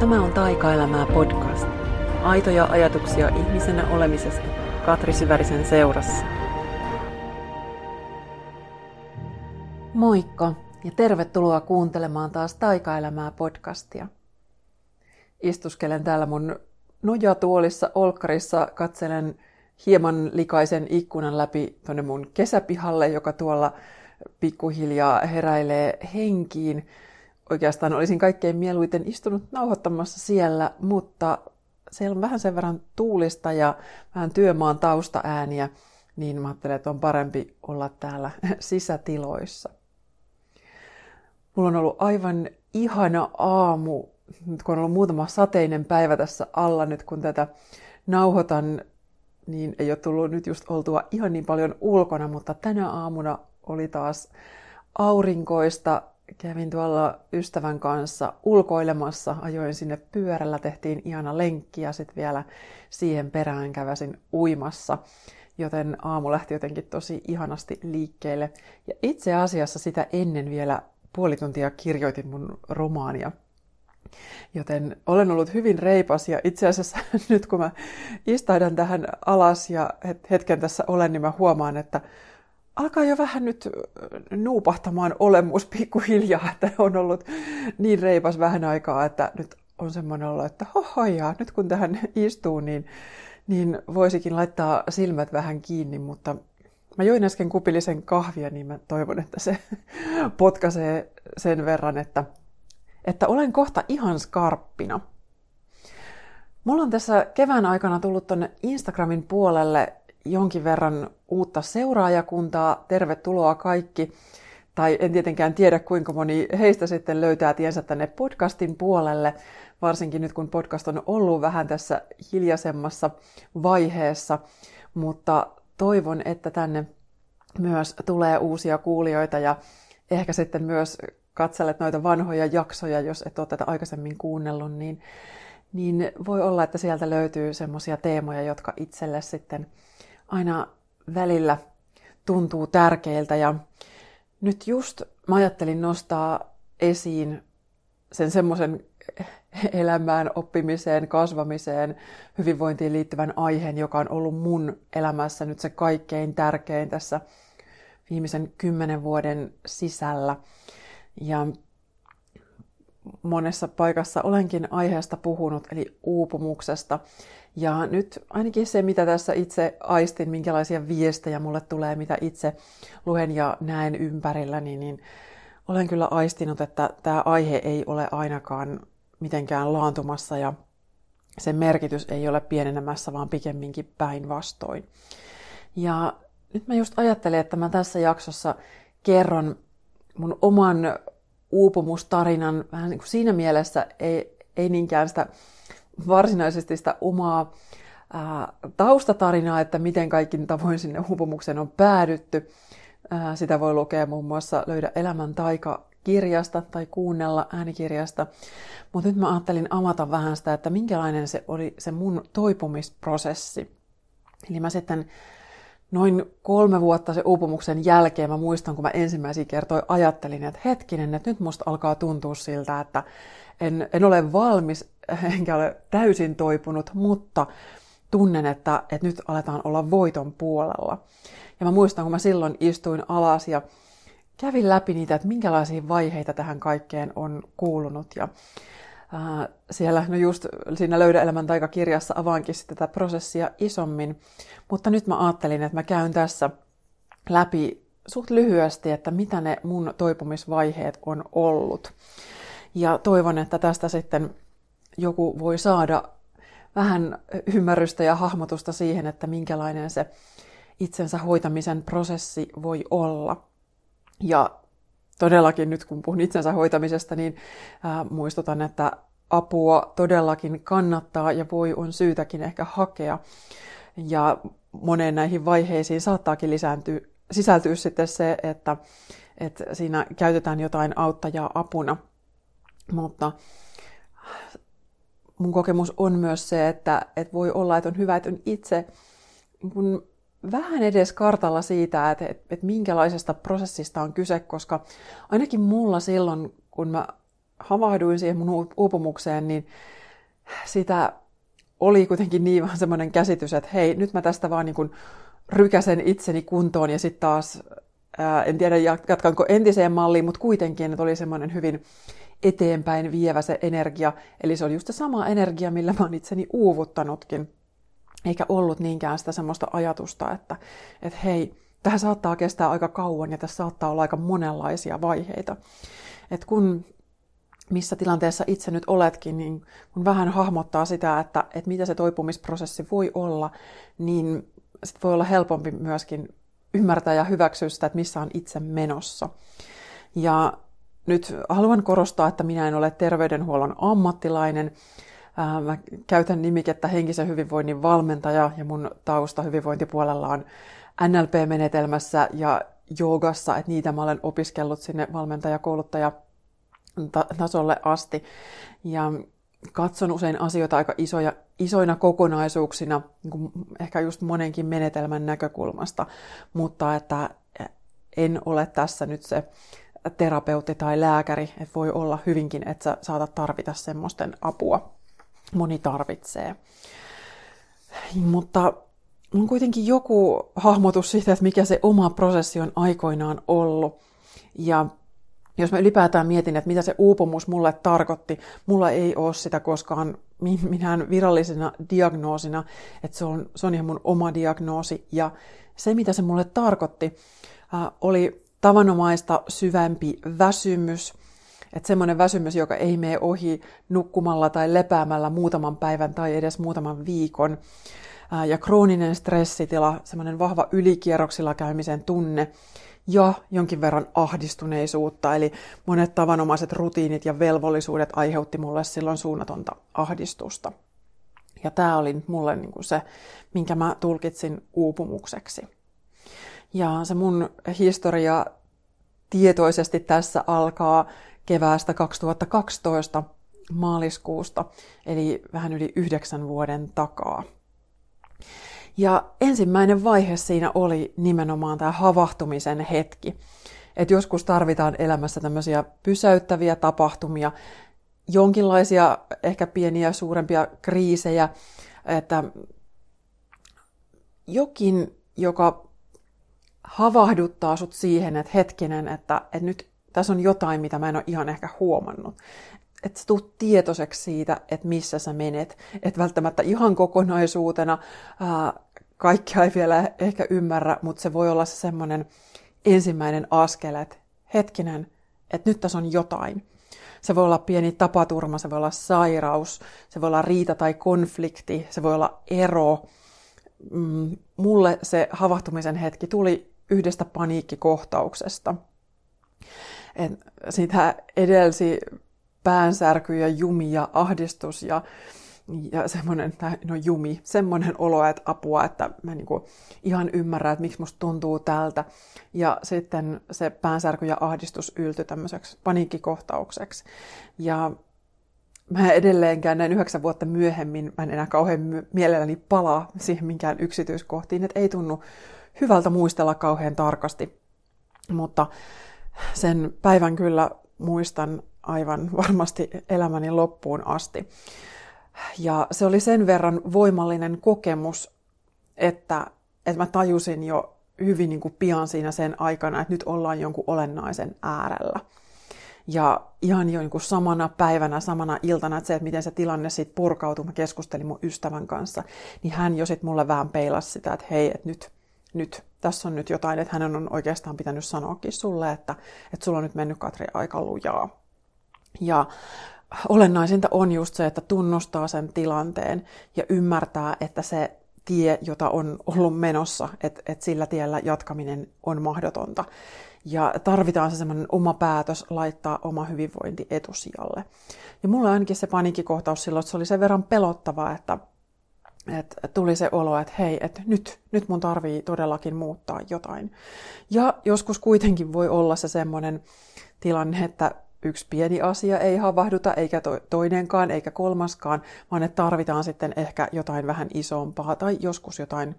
Tämä on Taikaelämää podcast. Aitoja ajatuksia ihmisenä olemisesta Katri Syvärisen seurassa. Moikka ja tervetuloa kuuntelemaan taas Taikaelämää podcastia. Istuskelen täällä mun nojatuolissa Olkkarissa, katselen hieman likaisen ikkunan läpi tonne mun kesäpihalle, joka tuolla pikkuhiljaa heräilee henkiin. Oikeastaan olisin kaikkein mieluiten istunut nauhoittamassa siellä, mutta siellä on vähän sen verran tuulista ja vähän työmaan taustaääniä, niin mä ajattelen, että on parempi olla täällä sisätiloissa. Mulla on ollut aivan ihana aamu, nyt kun on ollut muutama sateinen päivä tässä alla, nyt kun tätä nauhoitan, niin ei ole tullut nyt just oltua ihan niin paljon ulkona, mutta tänä aamuna oli taas aurinkoista. Kävin tuolla ystävän kanssa ulkoilemassa, ajoin sinne pyörällä, tehtiin ihana lenkki ja sitten vielä siihen perään käväsin uimassa. Joten aamu lähti jotenkin tosi ihanasti liikkeelle. Ja itse asiassa sitä ennen vielä puoli tuntia kirjoitin mun romaania. Joten olen ollut hyvin reipas ja itse asiassa nyt kun mä istahdan tähän alas ja hetken tässä olen, niin mä huomaan, että alkaa jo vähän nyt nuupahtamaan olemus pikkuhiljaa, että on ollut niin reipas vähän aikaa, että nyt on semmoinen olo, että hohojaa, nyt kun tähän istuu, niin, niin voisikin laittaa silmät vähän kiinni, mutta mä join äsken kupillisen kahvia, niin mä toivon, että se potkaisee sen verran, että, että olen kohta ihan skarppina. Mulla on tässä kevään aikana tullut tonne Instagramin puolelle jonkin verran uutta seuraajakuntaa. Tervetuloa kaikki. Tai en tietenkään tiedä, kuinka moni heistä sitten löytää tiensä tänne podcastin puolelle, varsinkin nyt kun podcast on ollut vähän tässä hiljaisemmassa vaiheessa. Mutta toivon, että tänne myös tulee uusia kuulijoita ja ehkä sitten myös katselet noita vanhoja jaksoja, jos et ole tätä aikaisemmin kuunnellut, niin, niin voi olla, että sieltä löytyy semmoisia teemoja, jotka itselle sitten aina välillä tuntuu tärkeiltä. Ja nyt just mä ajattelin nostaa esiin sen semmoisen elämään, oppimiseen, kasvamiseen, hyvinvointiin liittyvän aiheen, joka on ollut mun elämässä nyt se kaikkein tärkein tässä viimeisen kymmenen vuoden sisällä. Ja monessa paikassa olenkin aiheesta puhunut, eli uupumuksesta. Ja nyt ainakin se, mitä tässä itse aistin, minkälaisia viestejä mulle tulee, mitä itse luen ja näen ympärilläni, niin, niin olen kyllä aistinut, että tämä aihe ei ole ainakaan mitenkään laantumassa ja sen merkitys ei ole pienenemässä, vaan pikemminkin päinvastoin. Ja nyt mä just ajattelen, että mä tässä jaksossa kerron mun oman uupumustarinan vähän niin kuin siinä mielessä, ei, ei niinkään sitä varsinaisesti sitä omaa ää, taustatarinaa, että miten kaikin tavoin sinne uupumukseen on päädytty. Ää, sitä voi lukea muun muassa Löydä elämän taika kirjasta tai kuunnella äänikirjasta. Mutta nyt mä ajattelin avata vähän sitä, että minkälainen se oli se mun toipumisprosessi. Eli mä sitten noin kolme vuotta se uupumuksen jälkeen mä muistan, kun mä ensimmäisiä kertoja ajattelin, että hetkinen, että nyt musta alkaa tuntua siltä, että en, en ole valmis enkä ole täysin toipunut, mutta tunnen, että, että nyt aletaan olla voiton puolella. Ja mä muistan, kun mä silloin istuin alas ja kävin läpi niitä, että minkälaisia vaiheita tähän kaikkeen on kuulunut. Ja siellä, no just siinä Löydä elämän taikakirjassa avaankin tätä prosessia isommin. Mutta nyt mä ajattelin, että mä käyn tässä läpi suht lyhyesti, että mitä ne mun toipumisvaiheet on ollut. Ja toivon, että tästä sitten joku voi saada vähän ymmärrystä ja hahmotusta siihen, että minkälainen se itsensä hoitamisen prosessi voi olla. Ja todellakin nyt kun puhun itsensä hoitamisesta, niin ää, muistutan, että apua todellakin kannattaa ja voi on syytäkin ehkä hakea. Ja moneen näihin vaiheisiin saattaakin lisääntyä, sisältyä sitten se, että, että siinä käytetään jotain auttajaa apuna. Mutta mun kokemus on myös se, että, että voi olla, että on hyvä, että on itse kun vähän edes kartalla siitä, että, että, että minkälaisesta prosessista on kyse, koska ainakin mulla silloin, kun mä havahduin siihen mun uupumukseen, niin sitä oli kuitenkin niin vähän semmoinen käsitys, että hei, nyt mä tästä vaan niin kuin rykäsen itseni kuntoon ja sitten taas, ää, en tiedä jatkanko entiseen malliin, mutta kuitenkin, että oli semmoinen hyvin eteenpäin vievä se energia. Eli se oli just se sama energia, millä mä oon itseni uuvuttanutkin. Eikä ollut niinkään sitä semmoista ajatusta, että, että hei, tähän saattaa kestää aika kauan ja tässä saattaa olla aika monenlaisia vaiheita. Et kun missä tilanteessa itse nyt oletkin, niin kun vähän hahmottaa sitä, että, että mitä se toipumisprosessi voi olla, niin sit voi olla helpompi myöskin ymmärtää ja hyväksyä sitä, että missä on itse menossa. Ja nyt haluan korostaa, että minä en ole terveydenhuollon ammattilainen. Mä käytän nimikettä henkisen hyvinvoinnin valmentaja ja mun tausta hyvinvointipuolella on NLP-menetelmässä ja joogassa, että niitä mä olen opiskellut sinne valmentajakouluttaja tasolle asti. Ja katson usein asioita aika isoja, isoina kokonaisuuksina, niin ehkä just monenkin menetelmän näkökulmasta, mutta että en ole tässä nyt se terapeutti tai lääkäri, että voi olla hyvinkin, että sä saatat tarvita semmoisten apua. Moni tarvitsee. Mutta on kuitenkin joku hahmotus siitä, että mikä se oma prosessi on aikoinaan ollut. Ja jos mä ylipäätään mietin, että mitä se uupumus mulle tarkoitti, mulla ei ole sitä koskaan minään virallisena diagnoosina, että se on, se on ihan mun oma diagnoosi. Ja se, mitä se mulle tarkoitti, äh, oli tavanomaista syvempi väsymys, että semmoinen väsymys, joka ei mene ohi nukkumalla tai lepäämällä muutaman päivän tai edes muutaman viikon. Ja krooninen stressitila, semmoinen vahva ylikierroksilla käymisen tunne, ja jonkin verran ahdistuneisuutta. Eli monet tavanomaiset rutiinit ja velvollisuudet aiheutti mulle silloin suunnatonta ahdistusta. Ja tämä oli mulle niin kuin se, minkä mä tulkitsin uupumukseksi. Ja se mun historia tietoisesti tässä alkaa keväästä 2012 maaliskuusta, eli vähän yli yhdeksän vuoden takaa. Ja ensimmäinen vaihe siinä oli nimenomaan tämä havahtumisen hetki. Että joskus tarvitaan elämässä tämmöisiä pysäyttäviä tapahtumia, jonkinlaisia ehkä pieniä suurempia kriisejä, että jokin, joka havahduttaa sut siihen, että hetkinen, että, että nyt tässä on jotain, mitä mä en ole ihan ehkä huomannut. Että sä tuut tietoiseksi siitä, että missä sä menet. Että välttämättä ihan kokonaisuutena ää, kaikkia ei vielä ehkä ymmärrä, mutta se voi olla se semmoinen ensimmäinen askel, että hetkinen, että nyt tässä on jotain. Se voi olla pieni tapaturma, se voi olla sairaus, se voi olla riita tai konflikti, se voi olla ero. Mm, mulle se havahtumisen hetki tuli yhdestä paniikkikohtauksesta. Et sitä edelsi päänsärky ja jumi ja ahdistus ja ja semmoinen, no jumi, semmoinen olo, että apua, että mä niinku ihan ymmärrän, että miksi musta tuntuu tältä. Ja sitten se päänsärky ja ahdistus yltyi tämmöiseksi paniikkikohtaukseksi. Ja mä edelleenkään näin yhdeksän vuotta myöhemmin, mä en enää kauhean mielelläni palaa siihen minkään yksityiskohtiin, että ei tunnu hyvältä muistella kauhean tarkasti. Mutta sen päivän kyllä muistan aivan varmasti elämäni loppuun asti. Ja se oli sen verran voimallinen kokemus, että, että mä tajusin jo hyvin niin kuin pian siinä sen aikana, että nyt ollaan jonkun olennaisen äärellä. Ja ihan jo niin kuin samana päivänä, samana iltana, että se, että miten se tilanne sitten purkautui, mä keskustelin mun ystävän kanssa, niin hän jo sitten mulle vähän peilasi sitä, että hei, että nyt, nyt, tässä on nyt jotain, että hänen on oikeastaan pitänyt sanoakin sulle, että, että sulla on nyt mennyt Katri aika lujaa. Ja olennaisinta on just se, että tunnustaa sen tilanteen ja ymmärtää, että se tie, jota on ollut menossa, että, että sillä tiellä jatkaminen on mahdotonta. Ja tarvitaan se semmoinen oma päätös laittaa oma hyvinvointi etusijalle. Ja mulla ainakin se paniikkikohtaus silloin, että se oli sen verran pelottavaa, että, että tuli se olo, että hei, että nyt, nyt mun tarvii todellakin muuttaa jotain. Ja joskus kuitenkin voi olla se semmoinen tilanne, että yksi pieni asia ei havahduta, eikä toinenkaan, eikä kolmaskaan, vaan että tarvitaan sitten ehkä jotain vähän isompaa tai joskus jotain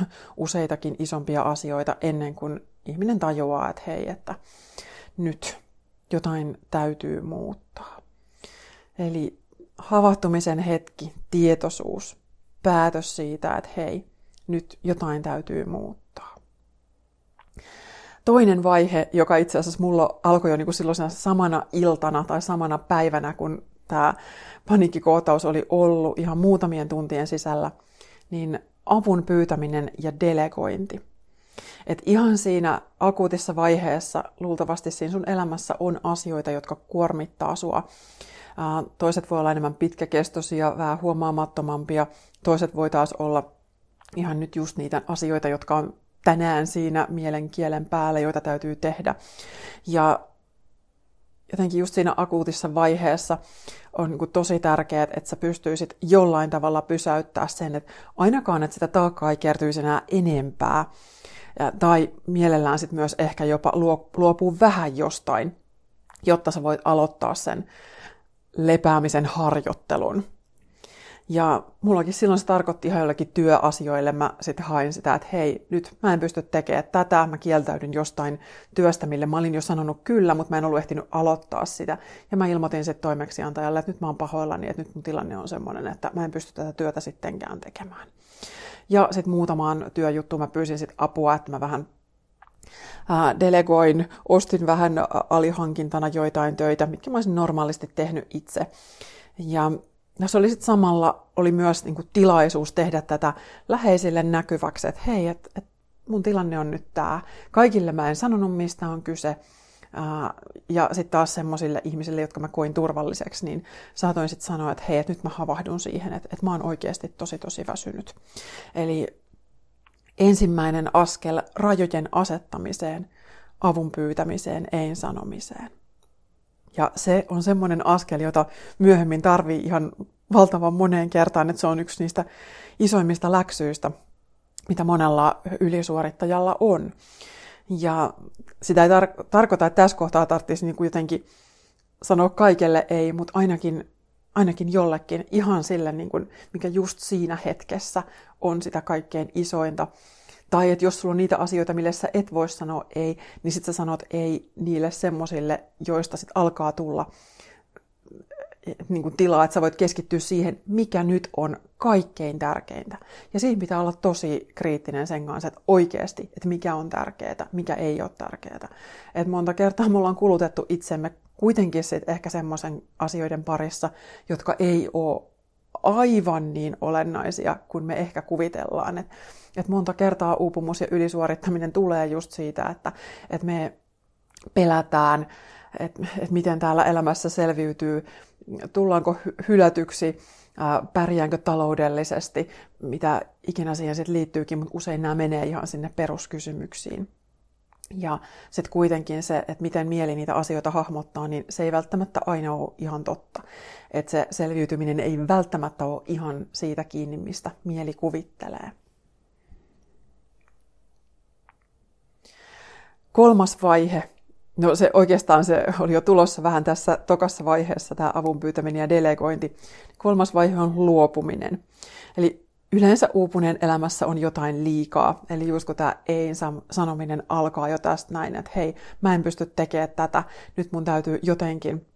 useitakin isompia asioita ennen kuin ihminen tajuaa, että hei, että nyt jotain täytyy muuttaa. Eli havahtumisen hetki, tietoisuus, päätös siitä, että hei, nyt jotain täytyy muuttaa. Toinen vaihe, joka itse asiassa mulla alkoi jo niin kuin silloin samana iltana tai samana päivänä, kun tämä paniikkikootaus oli ollut ihan muutamien tuntien sisällä, niin avun pyytäminen ja delegointi. Et ihan siinä akuutissa vaiheessa luultavasti siinä sun elämässä on asioita, jotka kuormittaa sua. Toiset voi olla enemmän pitkäkestoisia, vähän huomaamattomampia. Toiset voi taas olla ihan nyt just niitä asioita, jotka on tänään siinä mielenkielen päällä, joita täytyy tehdä. Ja jotenkin just siinä akuutissa vaiheessa on niin tosi tärkeää, että sä pystyisit jollain tavalla pysäyttää sen, että ainakaan, että sitä taakkaa ei kertyisi enää enempää. Ja, tai mielellään sitten myös ehkä jopa luopuu vähän jostain, jotta sä voit aloittaa sen lepäämisen harjoittelun. Ja mullakin silloin se tarkoitti ihan jollekin työasioille. Mä sitten hain sitä, että hei, nyt mä en pysty tekemään tätä. Mä kieltäydyn jostain työstä, mille mä olin jo sanonut kyllä, mutta mä en ollut ehtinyt aloittaa sitä. Ja mä ilmoitin sitten toimeksiantajalle, että nyt mä oon pahoillani, että nyt mun tilanne on semmoinen, että mä en pysty tätä työtä sittenkään tekemään. Ja sitten muutamaan työjuttuun mä pyysin sitten apua, että mä vähän delegoin, ostin vähän alihankintana joitain töitä, mitkä mä olisin normaalisti tehnyt itse. Ja se oli sitten samalla oli myös niin kuin, tilaisuus tehdä tätä läheisille näkyväksi, että hei, että et mun tilanne on nyt tämä. Kaikille mä en sanonut, mistä on kyse. ja sitten taas semmoisille ihmisille, jotka mä koin turvalliseksi, niin saatoin sitten sanoa, että hei, että nyt mä havahdun siihen, että, että mä oon oikeasti tosi tosi väsynyt. Eli ensimmäinen askel rajojen asettamiseen, avun pyytämiseen, ei sanomiseen. Ja se on semmoinen askel, jota myöhemmin tarvii ihan valtavan moneen kertaan, että se on yksi niistä isoimmista läksyistä, mitä monella ylisuorittajalla on. Ja sitä ei tar- tarkoita, että tässä kohtaa tarvitsisi niin jotenkin sanoa kaikelle ei, mutta ainakin, ainakin jollekin ihan sille, niin kuin, mikä just siinä hetkessä on sitä kaikkein isointa tai että jos sulla on niitä asioita, mille sä et voi sanoa ei, niin sit sä sanot ei niille semmosille, joista sit alkaa tulla eh, niin kuin tilaa, että sä voit keskittyä siihen, mikä nyt on kaikkein tärkeintä. Ja siinä pitää olla tosi kriittinen sen kanssa, että oikeasti, että mikä on tärkeää, mikä ei ole tärkeää. Et monta kertaa me ollaan kulutettu itsemme kuitenkin sit ehkä semmoisen asioiden parissa, jotka ei ole aivan niin olennaisia kuin me ehkä kuvitellaan. Et, et monta kertaa uupumus ja ylisuorittaminen tulee just siitä, että et me pelätään, että et miten täällä elämässä selviytyy, tullaanko hylätyksi, pärjäänkö taloudellisesti, mitä ikinä siihen sitten liittyykin, mutta usein nämä menee ihan sinne peruskysymyksiin. Ja sitten kuitenkin se, että miten mieli niitä asioita hahmottaa, niin se ei välttämättä aina ole ihan totta. Että se selviytyminen ei välttämättä ole ihan siitä kiinni, mistä mieli kuvittelee. Kolmas vaihe, no se oikeastaan se oli jo tulossa vähän tässä tokassa vaiheessa, tämä avun pyytäminen ja delegointi. Kolmas vaihe on luopuminen. Eli yleensä uupuneen elämässä on jotain liikaa. Eli just kun tämä ei-sanominen alkaa jo tästä näin, että hei, mä en pysty tekemään tätä, nyt mun täytyy jotenkin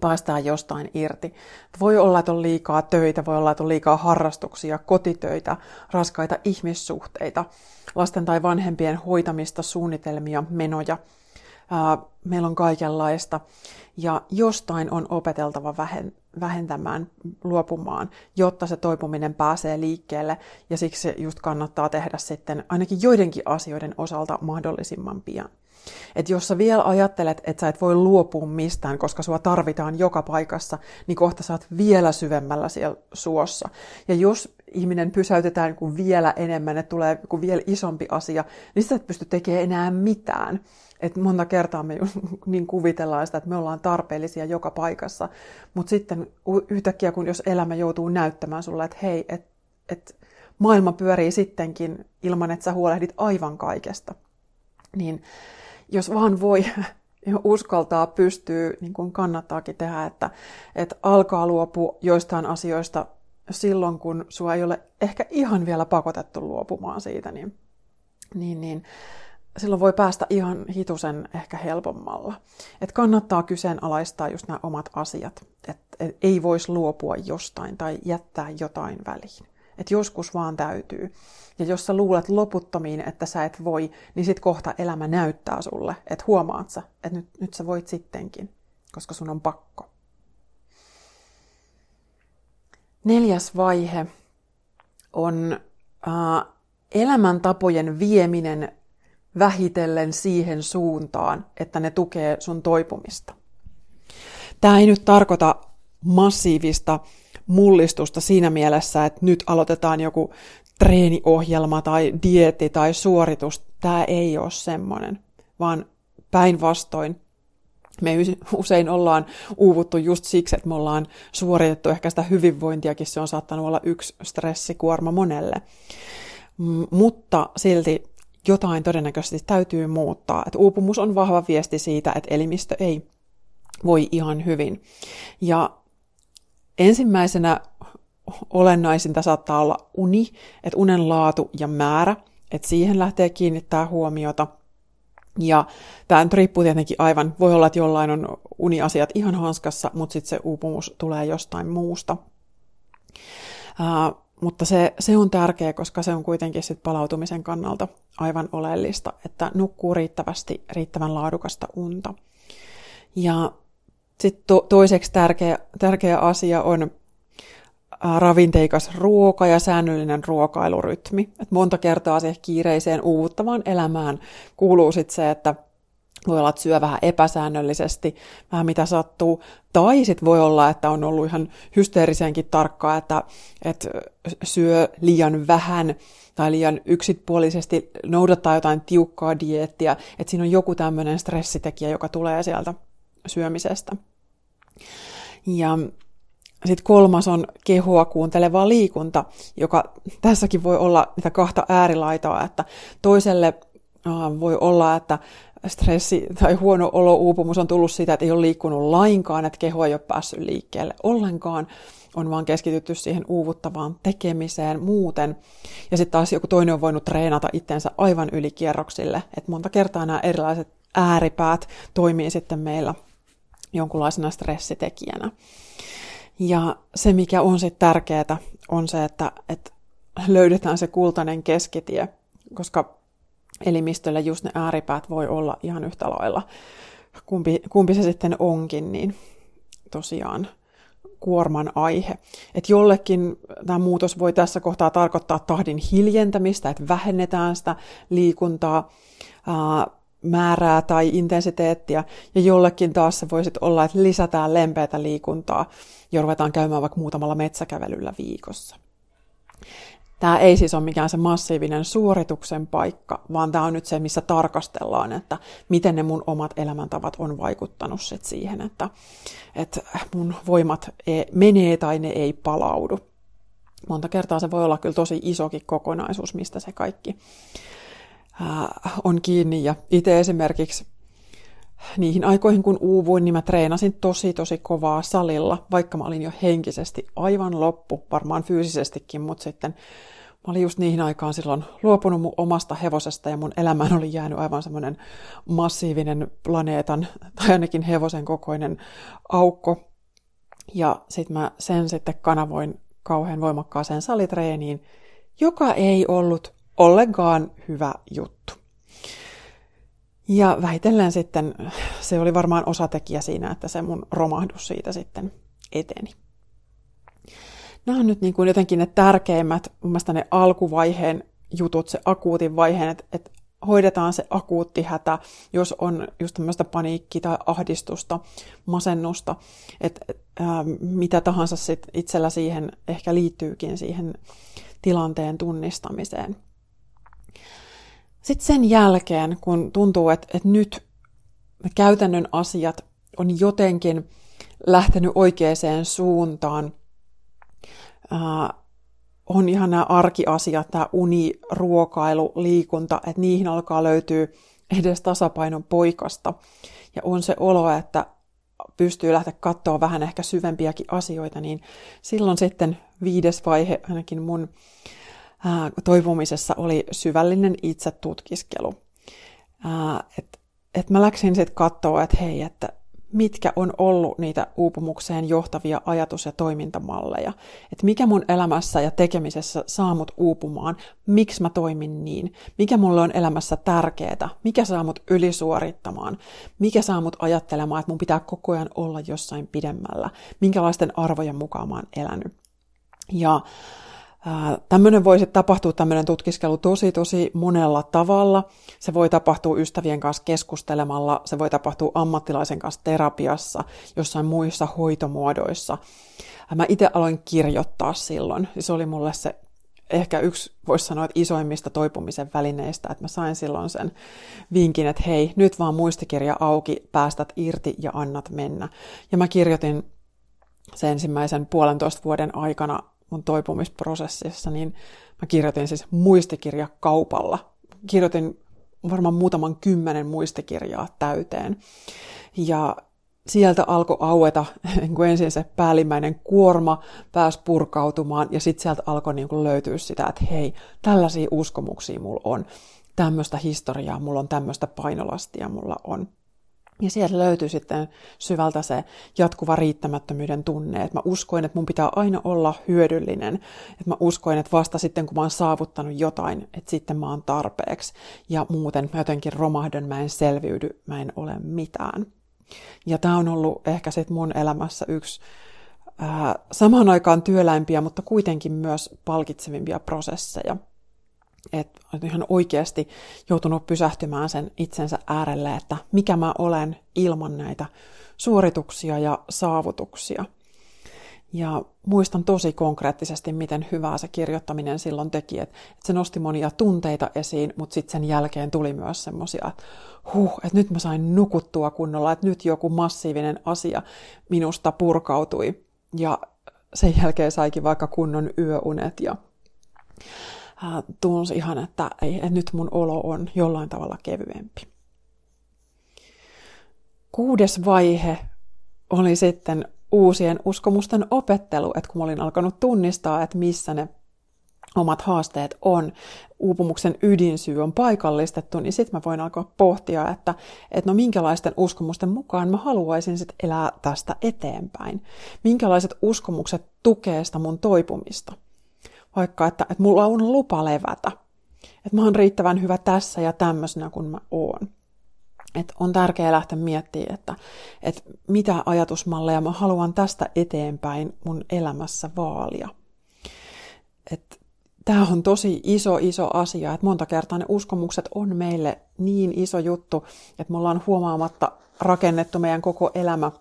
päästää jostain irti. Voi olla, että on liikaa töitä, voi olla, että on liikaa harrastuksia, kotitöitä, raskaita ihmissuhteita, lasten tai vanhempien hoitamista, suunnitelmia, menoja. Meillä on kaikenlaista. Ja jostain on opeteltava vähentämään, luopumaan, jotta se toipuminen pääsee liikkeelle. Ja siksi just kannattaa tehdä sitten ainakin joidenkin asioiden osalta mahdollisimman pian. Et jos sä vielä ajattelet, että sä et voi luopua mistään, koska sua tarvitaan joka paikassa, niin kohta sä oot vielä syvemmällä siellä suossa. Ja jos ihminen pysäytetään kuin vielä enemmän, että tulee kuin vielä isompi asia, niin sä et pysty tekemään enää mitään. Et monta kertaa me niin kuvitellaan sitä, että me ollaan tarpeellisia joka paikassa, mutta sitten yhtäkkiä, kun jos elämä joutuu näyttämään sulle, että hei, että et maailma pyörii sittenkin ilman, että sä huolehdit aivan kaikesta, niin jos vaan voi uskaltaa, pystyy, niin kuin kannattaakin tehdä, että, että alkaa luopua joistain asioista silloin, kun sua ei ole ehkä ihan vielä pakotettu luopumaan siitä, niin, niin, niin silloin voi päästä ihan hitusen ehkä helpommalla. Että kannattaa kyseenalaistaa just nämä omat asiat. Että ei voisi luopua jostain tai jättää jotain väliin. Että joskus vaan täytyy. Ja jos sä luulet loputtomiin, että sä et voi, niin sit kohta elämä näyttää sulle, että huomaat sä, että nyt, nyt sä voit sittenkin, koska sun on pakko. Neljäs vaihe on äh, elämäntapojen vieminen vähitellen siihen suuntaan, että ne tukee sun toipumista. Tämä ei nyt tarkoita massiivista mullistusta siinä mielessä, että nyt aloitetaan joku treeniohjelma tai dietti tai suoritus. Tämä ei ole semmoinen, vaan päinvastoin me usein ollaan uuvuttu just siksi, että me ollaan suoritettu ehkä sitä hyvinvointiakin, se on saattanut olla yksi stressikuorma monelle. Mutta silti jotain todennäköisesti täytyy muuttaa. Että uupumus on vahva viesti siitä, että elimistö ei voi ihan hyvin. Ja ensimmäisenä olennaisinta saattaa olla uni, että unen laatu ja määrä, että siihen lähtee kiinnittää huomiota. Ja tämä nyt riippuu tietenkin aivan, voi olla, että jollain on uniasiat ihan hanskassa, mutta sitten se uupumus tulee jostain muusta. Mutta se, se on tärkeä, koska se on kuitenkin sit palautumisen kannalta aivan oleellista, että nukkuu riittävästi, riittävän laadukasta unta. Ja sitten to, toiseksi tärkeä, tärkeä asia on ravinteikas ruoka ja säännöllinen ruokailurytmi. Et monta kertaa siihen kiireiseen uuvuttavaan elämään kuuluu sitten se, että voi olla, että syö vähän epäsäännöllisesti, vähän mitä sattuu. Tai sitten voi olla, että on ollut ihan hysteerisenkin tarkkaa, että, että syö liian vähän tai liian yksipuolisesti noudattaa jotain tiukkaa dieettiä. Että siinä on joku tämmöinen stressitekijä, joka tulee sieltä syömisestä. Ja sitten kolmas on kehoa kuunteleva liikunta, joka tässäkin voi olla niitä kahta äärilaitaa, että toiselle voi olla, että stressi tai huono olo, uupumus on tullut siitä, että ei ole liikkunut lainkaan, että keho ei ole päässyt liikkeelle ollenkaan, on vaan keskitytty siihen uuvuttavaan tekemiseen muuten. Ja sitten taas joku toinen on voinut treenata itsensä aivan yli kierroksille, että monta kertaa nämä erilaiset ääripäät toimii sitten meillä jonkunlaisena stressitekijänä. Ja se, mikä on sitten tärkeää, on se, että, että löydetään se kultainen keskitie, koska elimistöllä just ne ääripäät voi olla ihan yhtä lailla. Kumpi, kumpi se sitten onkin, niin tosiaan kuorman aihe. Et jollekin tämä muutos voi tässä kohtaa tarkoittaa tahdin hiljentämistä, että vähennetään sitä liikuntaa, ää, määrää tai intensiteettiä, ja jollekin taas se voisi olla, että lisätään lempeätä liikuntaa ja ruvetaan käymään vaikka muutamalla metsäkävelyllä viikossa. Tämä ei siis ole mikään se massiivinen suorituksen paikka, vaan tämä on nyt se, missä tarkastellaan, että miten ne mun omat elämäntavat on vaikuttanut sit siihen, että, että mun voimat e, menee tai ne ei palaudu. Monta kertaa se voi olla kyllä tosi isokin kokonaisuus, mistä se kaikki on kiinni. Ja itse esimerkiksi niihin aikoihin, kun uuvuin, niin mä treenasin tosi tosi kovaa salilla, vaikka mä olin jo henkisesti aivan loppu, varmaan fyysisestikin, mutta sitten mä olin just niihin aikaan silloin luopunut mun omasta hevosesta ja mun elämään oli jäänyt aivan semmoinen massiivinen planeetan tai ainakin hevosen kokoinen aukko. Ja sitten mä sen sitten kanavoin kauhean voimakkaaseen salitreeniin, joka ei ollut ollenkaan hyvä juttu. Ja vähitellen sitten se oli varmaan osatekijä siinä, että se mun romahdus siitä sitten eteni. Nämä on nyt niin kuin jotenkin ne tärkeimmät, mun mielestä ne alkuvaiheen jutut, se akuutin vaiheen, että, että hoidetaan se akuutti hätä, jos on just tämmöistä paniikki tai ahdistusta, masennusta, että ää, mitä tahansa sit itsellä siihen ehkä liittyykin siihen tilanteen tunnistamiseen. Sitten sen jälkeen, kun tuntuu, että, että nyt käytännön asiat on jotenkin lähtenyt oikeaan suuntaan, ää, on ihan nämä arkiasiat, tämä uni, ruokailu, liikunta, että niihin alkaa löytyä edes tasapainon poikasta. Ja on se olo, että pystyy lähteä katsoa vähän ehkä syvempiäkin asioita, niin silloin sitten viides vaihe ainakin mun toipumisessa oli syvällinen itsetutkiskelu. Että et mä läksin sitten katsoa, että hei, että mitkä on ollut niitä uupumukseen johtavia ajatus- ja toimintamalleja. Että mikä mun elämässä ja tekemisessä saa mut uupumaan, miksi mä toimin niin, mikä mulle on elämässä tärkeää, mikä saa mut ylisuorittamaan, mikä saa mut ajattelemaan, että mun pitää koko ajan olla jossain pidemmällä, minkälaisten arvojen mukaan mä oon elänyt. Ja Tämmöinen voisi tapahtua tämmöinen tutkiskelu tosi tosi monella tavalla. Se voi tapahtua ystävien kanssa keskustelemalla, se voi tapahtua ammattilaisen kanssa terapiassa, jossain muissa hoitomuodoissa. Mä itse aloin kirjoittaa silloin. Se oli mulle se ehkä yksi, voisi sanoa, että isoimmista toipumisen välineistä, että mä sain silloin sen vinkin, että hei, nyt vaan muistikirja auki, päästät irti ja annat mennä. Ja mä kirjoitin sen ensimmäisen puolentoista vuoden aikana mun toipumisprosessissa, niin mä kirjoitin siis muistikirja kaupalla. Kirjoitin varmaan muutaman kymmenen muistikirjaa täyteen. Ja sieltä alkoi aueta niin kuin ensin se päällimmäinen kuorma pääsi purkautumaan ja sitten sieltä alkoi niin kuin löytyä sitä, että hei, tällaisia uskomuksia mulla on, tämmöistä historiaa, mulla on tämmöistä painolastia mulla on. Ja sieltä löytyy sitten syvältä se jatkuva riittämättömyyden tunne, että mä uskoin, että mun pitää aina olla hyödyllinen, että mä uskoin, että vasta sitten kun mä oon saavuttanut jotain, että sitten mä oon tarpeeksi. Ja muuten mä jotenkin romahdan, mä en selviydy, mä en ole mitään. Ja tämä on ollut ehkä sitten mun elämässä yksi ää, samaan aikaan työläimpiä, mutta kuitenkin myös palkitsevimpia prosesseja – että on ihan oikeasti joutunut pysähtymään sen itsensä äärelle, että mikä mä olen ilman näitä suorituksia ja saavutuksia. Ja muistan tosi konkreettisesti, miten hyvää se kirjoittaminen silloin teki, että se nosti monia tunteita esiin, mutta sitten sen jälkeen tuli myös semmoisia, että huh, että nyt mä sain nukuttua kunnolla, että nyt joku massiivinen asia minusta purkautui. Ja sen jälkeen saikin vaikka kunnon yöunet ja tunsi ihan, että, ei, että nyt mun olo on jollain tavalla kevyempi. Kuudes vaihe oli sitten uusien uskomusten opettelu, että kun mä olin alkanut tunnistaa, että missä ne omat haasteet on, uupumuksen ydinsyy on paikallistettu, niin sitten mä voin alkaa pohtia, että, että no minkälaisten uskomusten mukaan mä haluaisin sitten elää tästä eteenpäin. Minkälaiset uskomukset tukee sitä mun toipumista vaikka, että, että mulla on lupa levätä. Että mä oon riittävän hyvä tässä ja tämmöisenä kuin mä oon. Et on tärkeää lähteä miettimään, että, että mitä ajatusmalleja mä haluan tästä eteenpäin mun elämässä vaalia. Tämä on tosi iso, iso asia, että monta kertaa ne uskomukset on meille niin iso juttu, että me ollaan huomaamatta rakennettu meidän koko elämä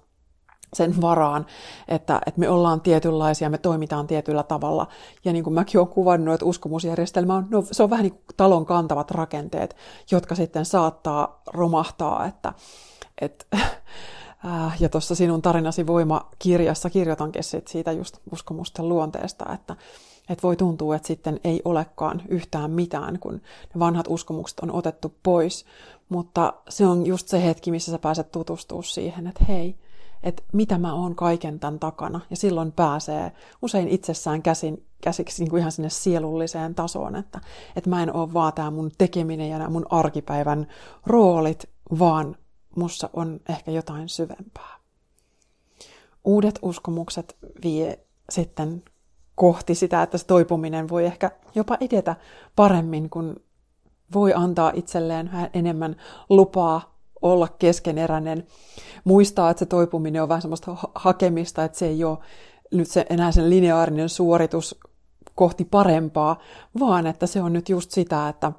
sen varaan, että, että me ollaan tietynlaisia, me toimitaan tietyllä tavalla. Ja niin kuin mäkin olen kuvannut, että uskomusjärjestelmä on, no, se on vähän niin kuin talon kantavat rakenteet, jotka sitten saattaa romahtaa, että, että äh, ja tuossa sinun tarinasi voima-kirjassa kirjoitankin siitä just uskomusten luonteesta, että, että voi tuntua, että sitten ei olekaan yhtään mitään, kun ne vanhat uskomukset on otettu pois. Mutta se on just se hetki, missä sä pääset tutustumaan siihen, että hei, että mitä mä oon kaiken tämän takana. Ja silloin pääsee usein itsessään käsin, käsiksi niin kuin ihan sinne sielulliseen tasoon, että, että mä en ole vaan tämä mun tekeminen ja nämä mun arkipäivän roolit, vaan mussa on ehkä jotain syvempää. Uudet uskomukset vie sitten kohti sitä, että se toipuminen voi ehkä jopa edetä paremmin, kun voi antaa itselleen vähän enemmän lupaa olla keskeneräinen, muistaa, että se toipuminen on vähän semmoista hakemista, että se ei ole nyt se, enää sen lineaarinen suoritus kohti parempaa, vaan että se on nyt just sitä, että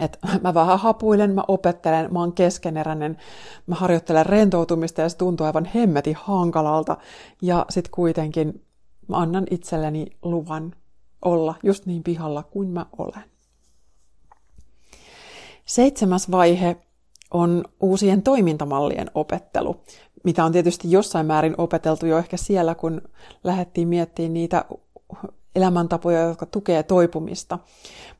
että mä vähän hapuilen, mä opettelen, mä oon keskeneräinen, mä harjoittelen rentoutumista ja se tuntuu aivan hemmeti hankalalta. Ja sitten kuitenkin mä annan itselleni luvan olla just niin pihalla kuin mä olen. Seitsemäs vaihe on uusien toimintamallien opettelu, mitä on tietysti jossain määrin opeteltu jo ehkä siellä, kun lähdettiin miettimään niitä elämäntapoja, jotka tukee toipumista.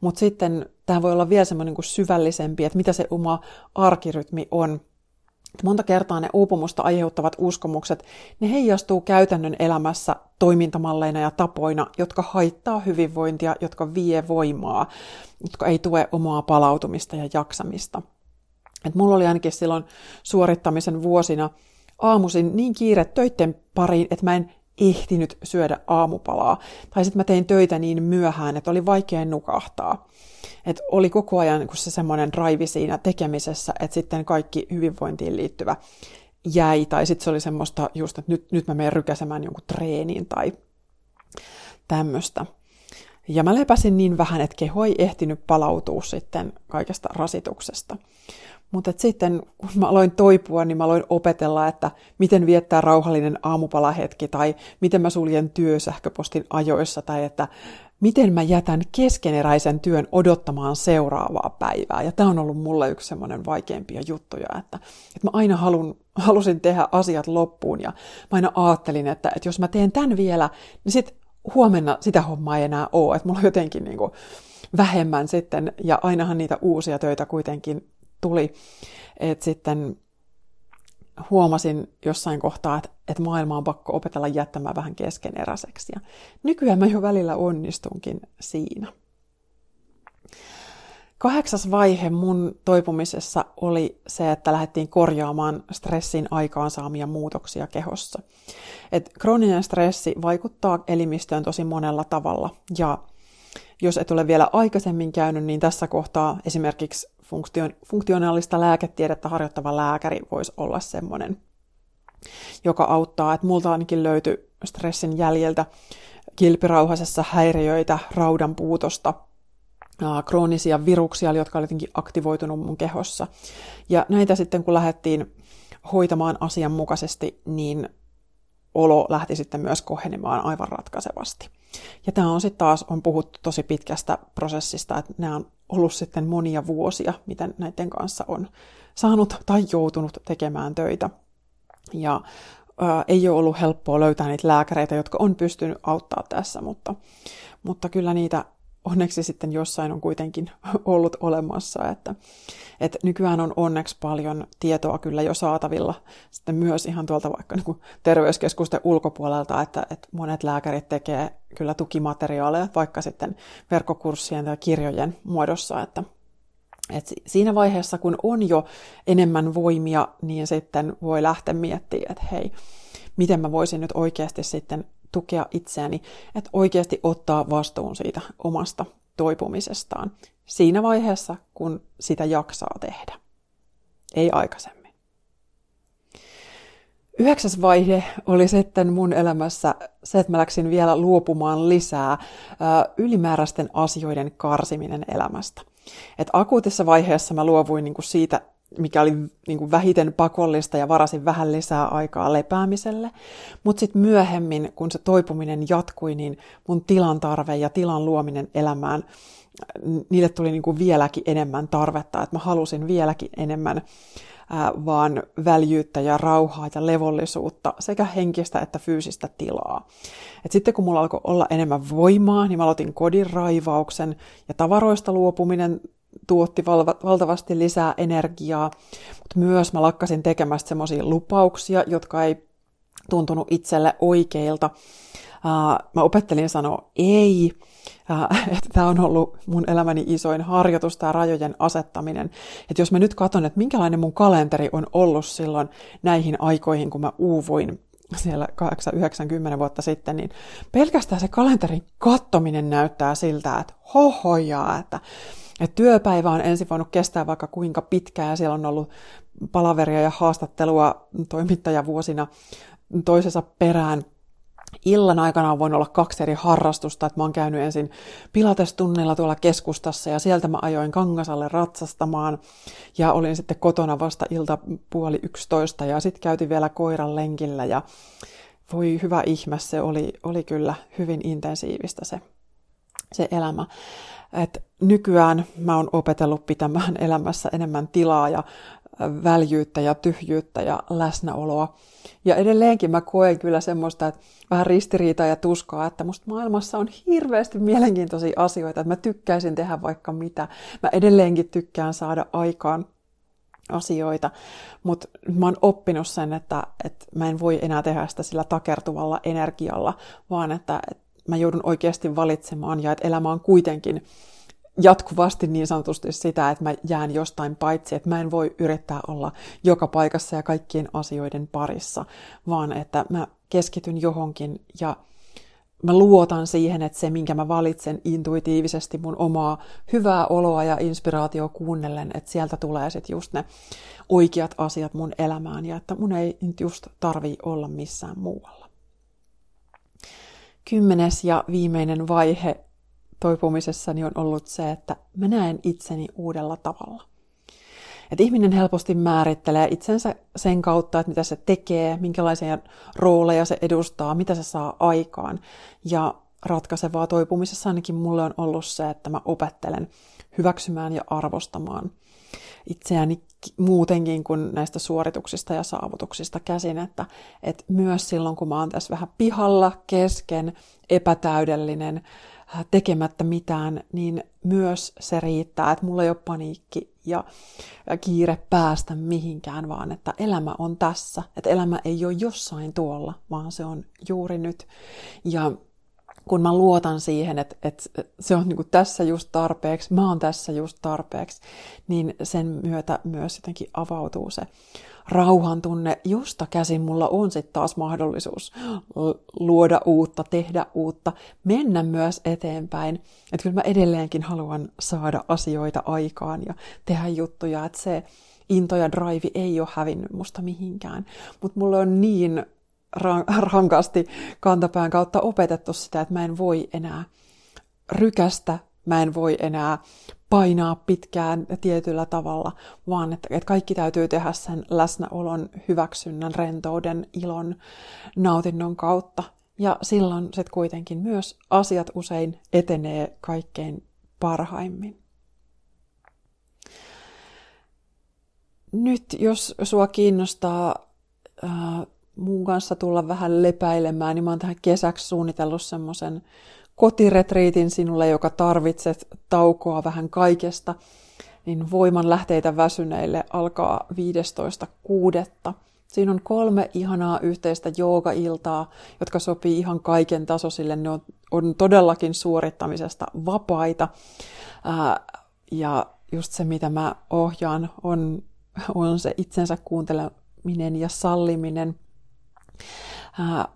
Mutta sitten tämä voi olla vielä semmoinen kuin syvällisempi, että mitä se oma arkirytmi on. Monta kertaa ne uupumusta aiheuttavat uskomukset, ne heijastuu käytännön elämässä toimintamalleina ja tapoina, jotka haittaa hyvinvointia, jotka vie voimaa, jotka ei tue omaa palautumista ja jaksamista. Et mulla oli ainakin silloin suorittamisen vuosina aamuisin niin kiire töitten pariin, että mä en ehtinyt syödä aamupalaa. Tai sitten mä tein töitä niin myöhään, että oli vaikea nukahtaa. Et oli koko ajan se semmoinen drive siinä tekemisessä, että sitten kaikki hyvinvointiin liittyvä jäi. Tai sitten se oli semmoista just, että nyt, nyt mä menen rykäsemään jonkun treeniin tai tämmöistä. Ja mä lepäsin niin vähän, että keho ei ehtinyt palautua sitten kaikesta rasituksesta. Mutta sitten kun mä aloin toipua, niin mä aloin opetella, että miten viettää rauhallinen aamupalahetki tai miten mä suljen työsähköpostin ajoissa tai että miten mä jätän keskeneräisen työn odottamaan seuraavaa päivää. Ja tämä on ollut mulle yksi semmoinen vaikeimpia juttuja, että, että mä aina halun, halusin tehdä asiat loppuun ja mä aina ajattelin, että, että jos mä teen tämän vielä, niin sitten huomenna sitä hommaa ei enää ole, että mulla on jotenkin niin kuin vähemmän sitten, ja ainahan niitä uusia töitä kuitenkin tuli, että sitten huomasin jossain kohtaa, että, että maailma on pakko opetella jättämään vähän keskeneräiseksi. Ja nykyään mä jo välillä onnistunkin siinä. Kahdeksas vaihe mun toipumisessa oli se, että lähdettiin korjaamaan stressin aikaansaamia muutoksia kehossa. Et krooninen stressi vaikuttaa elimistöön tosi monella tavalla ja jos et ole vielä aikaisemmin käynyt, niin tässä kohtaa esimerkiksi funktionaalista lääketiedettä harjoittava lääkäri voisi olla semmoinen, joka auttaa. Että multa ainakin löytyi stressin jäljeltä kilpirauhasessa häiriöitä, raudan puutosta, kroonisia viruksia, jotka olivat jotenkin aktivoitunut mun kehossa. Ja näitä sitten kun lähdettiin hoitamaan asianmukaisesti, niin olo lähti sitten myös kohenemaan aivan ratkaisevasti. Ja tämä on sitten taas, on puhuttu tosi pitkästä prosessista, että nämä on ollut sitten monia vuosia, miten näiden kanssa on saanut tai joutunut tekemään töitä. Ja ää, ei ole ollut helppoa löytää niitä lääkäreitä, jotka on pystynyt auttaa tässä, mutta, mutta kyllä niitä onneksi sitten jossain on kuitenkin ollut olemassa, että, että nykyään on onneksi paljon tietoa kyllä jo saatavilla sitten myös ihan tuolta vaikka niin terveyskeskusten ulkopuolelta, että, että monet lääkärit tekee kyllä tukimateriaaleja vaikka sitten verkkokurssien tai kirjojen muodossa, että, että siinä vaiheessa, kun on jo enemmän voimia, niin sitten voi lähteä miettimään, että hei, miten mä voisin nyt oikeasti sitten tukea itseäni, että oikeasti ottaa vastuun siitä omasta toipumisestaan siinä vaiheessa, kun sitä jaksaa tehdä. Ei aikaisemmin. Yhdeksäs vaihe oli sitten mun elämässä se, että mä läksin vielä luopumaan lisää ylimääräisten asioiden karsiminen elämästä. Et akuutissa vaiheessa mä luovuin niinku siitä mikä oli niin kuin vähiten pakollista ja varasin vähän lisää aikaa lepäämiselle. Mutta sitten myöhemmin, kun se toipuminen jatkui, niin mun tilan tarve ja tilan luominen elämään, niille tuli niin kuin vieläkin enemmän tarvetta, että mä halusin vieläkin enemmän ää, vaan väljyyttä ja rauhaa ja levollisuutta, sekä henkistä että fyysistä tilaa. Et sitten kun mulla alkoi olla enemmän voimaa, niin mä aloitin kodin raivauksen ja tavaroista luopuminen tuotti valtavasti lisää energiaa, mutta myös mä lakkasin tekemästä semmoisia lupauksia, jotka ei tuntunut itselle oikeilta. Mä opettelin sanoa ei, että tämä on ollut mun elämäni isoin harjoitus, tämä rajojen asettaminen. Että jos mä nyt katson, että minkälainen mun kalenteri on ollut silloin näihin aikoihin, kun mä uuvuin siellä 8-90 vuotta sitten, niin pelkästään se kalenterin kattominen näyttää siltä, että hohojaa, että et työpäivä on ensin voinut kestää vaikka kuinka pitkään. Ja siellä on ollut palaveria ja haastattelua toimittajavuosina toisensa perään. Illan aikana on voinut olla kaksi eri harrastusta, että mä oon käynyt ensin pilatestunnilla tuolla keskustassa ja sieltä mä ajoin Kangasalle ratsastamaan. Ja olin sitten kotona vasta ilta puoli yksitoista ja sitten käytiin vielä koiran lenkillä. Ja voi hyvä ihme, se oli, oli kyllä hyvin intensiivistä se, se elämä että nykyään mä oon opetellut pitämään elämässä enemmän tilaa ja väljyyttä ja tyhjyyttä ja läsnäoloa. Ja edelleenkin mä koen kyllä semmoista, että vähän ristiriitaa ja tuskaa, että musta maailmassa on hirveästi mielenkiintoisia asioita, että mä tykkäisin tehdä vaikka mitä. Mä edelleenkin tykkään saada aikaan asioita, mutta mä oon oppinut sen, että, että mä en voi enää tehdä sitä sillä takertuvalla energialla, vaan että, että mä joudun oikeasti valitsemaan ja että elämä on kuitenkin jatkuvasti niin sanotusti sitä, että mä jään jostain paitsi, että mä en voi yrittää olla joka paikassa ja kaikkien asioiden parissa, vaan että mä keskityn johonkin ja mä luotan siihen, että se, minkä mä valitsen intuitiivisesti mun omaa hyvää oloa ja inspiraatio kuunnellen, että sieltä tulee sitten just ne oikeat asiat mun elämään ja että mun ei nyt just tarvii olla missään muualla. Kymmenes ja viimeinen vaihe toipumisessani on ollut se, että mä näen itseni uudella tavalla. Et ihminen helposti määrittelee itsensä sen kautta, että mitä se tekee, minkälaisia rooleja se edustaa, mitä se saa aikaan. Ja ratkaisevaa toipumisessa ainakin mulle on ollut se, että mä opettelen hyväksymään ja arvostamaan itseäni muutenkin kuin näistä suorituksista ja saavutuksista käsin, että, että myös silloin, kun mä oon tässä vähän pihalla, kesken, epätäydellinen, Äh, tekemättä mitään, niin myös se riittää, että mulla ei ole paniikki ja kiire päästä mihinkään, vaan että elämä on tässä, että elämä ei ole jossain tuolla, vaan se on juuri nyt. Ja kun mä luotan siihen, että, että se on niin tässä just tarpeeksi, mä oon tässä just tarpeeksi, niin sen myötä myös jotenkin avautuu se rauhan tunne, josta käsin mulla on sitten taas mahdollisuus luoda uutta, tehdä uutta, mennä myös eteenpäin. Että kyllä mä edelleenkin haluan saada asioita aikaan ja tehdä juttuja, että se into ja drive ei ole hävinnyt musta mihinkään. Mutta mulla on niin rankasti kantapään kautta opetettu sitä, että mä en voi enää rykästä, mä en voi enää painaa pitkään tietyllä tavalla, vaan että, että kaikki täytyy tehdä sen läsnäolon, hyväksynnän, rentouden, ilon, nautinnon kautta. Ja silloin sitten kuitenkin myös asiat usein etenee kaikkein parhaimmin. Nyt jos sua kiinnostaa äh, mun kanssa tulla vähän lepäilemään, niin mä oon tähän kesäksi suunnitellut semmoisen kotiretriitin sinulle, joka tarvitset taukoa vähän kaikesta, niin voiman lähteitä väsyneille alkaa 15.6. Siinä on kolme ihanaa yhteistä jooga-iltaa, jotka sopii ihan kaiken tasoisille. Ne on, on todellakin suorittamisesta vapaita. Ää, ja just se, mitä mä ohjaan, on, on se itsensä kuunteleminen ja salliminen –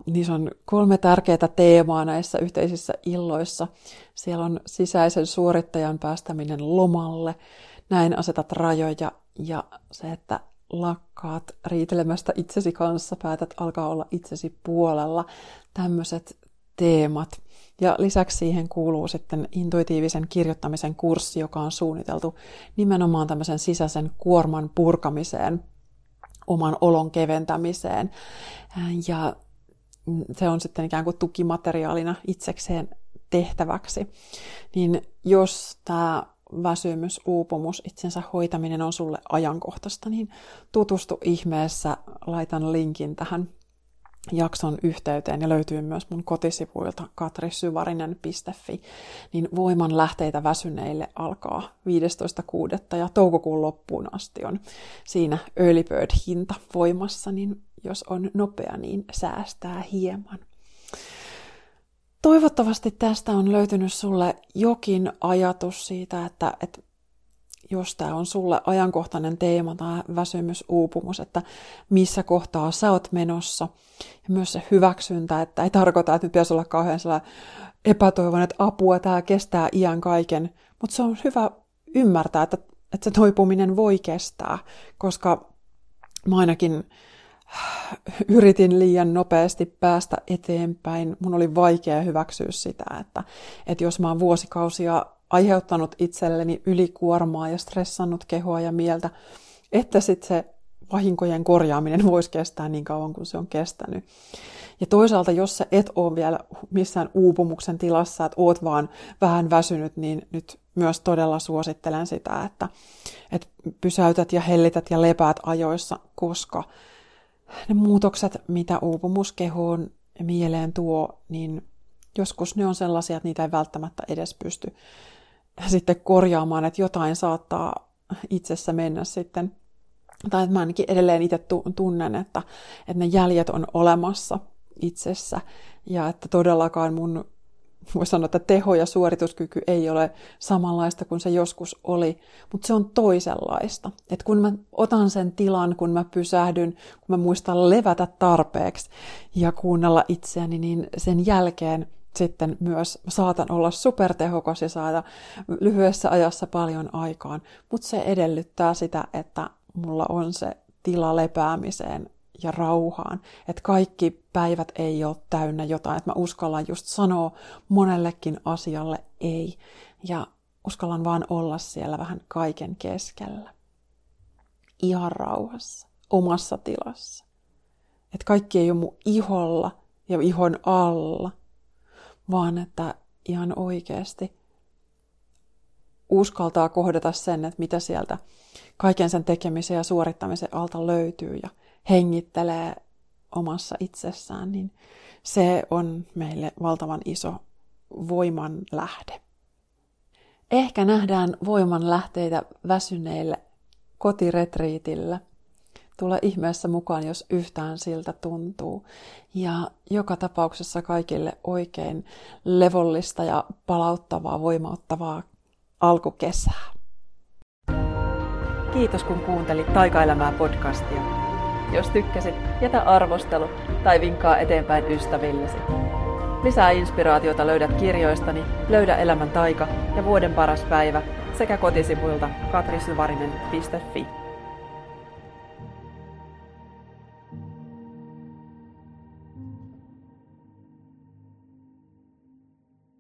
niissä on kolme tärkeää teemaa näissä yhteisissä illoissa. Siellä on sisäisen suorittajan päästäminen lomalle, näin asetat rajoja ja se, että lakkaat riitelemästä itsesi kanssa, päätät alkaa olla itsesi puolella. Tämmöiset teemat. Ja lisäksi siihen kuuluu sitten intuitiivisen kirjoittamisen kurssi, joka on suunniteltu nimenomaan tämmöisen sisäisen kuorman purkamiseen, oman olon keventämiseen. Ja se on sitten ikään kuin tukimateriaalina itsekseen tehtäväksi. Niin jos tämä väsymys, uupumus, itsensä hoitaminen on sulle ajankohtaista, niin tutustu ihmeessä, laitan linkin tähän jakson yhteyteen ja löytyy myös mun kotisivuilta katrisyvarinen.fi, niin voiman lähteitä väsyneille alkaa 15.6. ja toukokuun loppuun asti on siinä early bird hinta voimassa, niin jos on nopea, niin säästää hieman. Toivottavasti tästä on löytynyt sulle jokin ajatus siitä, että, että jos tämä on sulle ajankohtainen teema tai väsymys, uupumus, että missä kohtaa sä oot menossa. Ja myös se hyväksyntä, että ei tarkoita, että nyt pitäisi olla kauhean epätoivon, että apua, tämä kestää iän kaiken. Mutta se on hyvä ymmärtää, että, että se toipuminen voi kestää, koska mä ainakin yritin liian nopeasti päästä eteenpäin. Mun oli vaikea hyväksyä sitä, että, että jos mä oon vuosikausia aiheuttanut itselleni ylikuormaa ja stressannut kehoa ja mieltä, että sitten se vahinkojen korjaaminen voisi kestää niin kauan kuin se on kestänyt. Ja toisaalta, jos sä et ole vielä missään uupumuksen tilassa, että oot vaan vähän väsynyt, niin nyt myös todella suosittelen sitä, että, että pysäytät ja hellität ja lepäät ajoissa, koska ne muutokset, mitä uupumus kehoon ja mieleen tuo, niin joskus ne on sellaisia, että niitä ei välttämättä edes pysty sitten korjaamaan, että jotain saattaa itsessä mennä sitten, tai että mä ainakin edelleen itse tunnen, että, että ne jäljet on olemassa itsessä, ja että todellakaan mun voi sanoa, että teho ja suorituskyky ei ole samanlaista kuin se joskus oli, mutta se on toisenlaista. Et kun mä otan sen tilan, kun mä pysähdyn, kun mä muistan levätä tarpeeksi ja kuunnella itseäni, niin sen jälkeen sitten myös saatan olla supertehokas ja saada lyhyessä ajassa paljon aikaan, mutta se edellyttää sitä, että mulla on se tila lepäämiseen ja rauhaan. Että kaikki päivät ei ole täynnä jotain, että mä uskallan just sanoa monellekin asialle ei. Ja uskallan vaan olla siellä vähän kaiken keskellä. Ihan rauhassa, omassa tilassa. Että kaikki ei ole mun iholla ja ihon alla, vaan että ihan oikeasti uskaltaa kohdata sen, että mitä sieltä kaiken sen tekemisen ja suorittamisen alta löytyy ja hengittelee omassa itsessään, niin se on meille valtavan iso voiman lähde. Ehkä nähdään voiman lähteitä väsyneille kotiretriitillä. Tule ihmeessä mukaan, jos yhtään siltä tuntuu. Ja joka tapauksessa kaikille oikein levollista ja palauttavaa, voimauttavaa alkukesää. Kiitos kun kuuntelit Taikaelämää podcastia. Jos tykkäsit, jätä arvostelu tai vinkkaa eteenpäin ystävillesi. Lisää inspiraatiota löydät kirjoistani Löydä elämän taika ja Vuoden paras päivä sekä kotisivuilta katrisyvarinen.fi.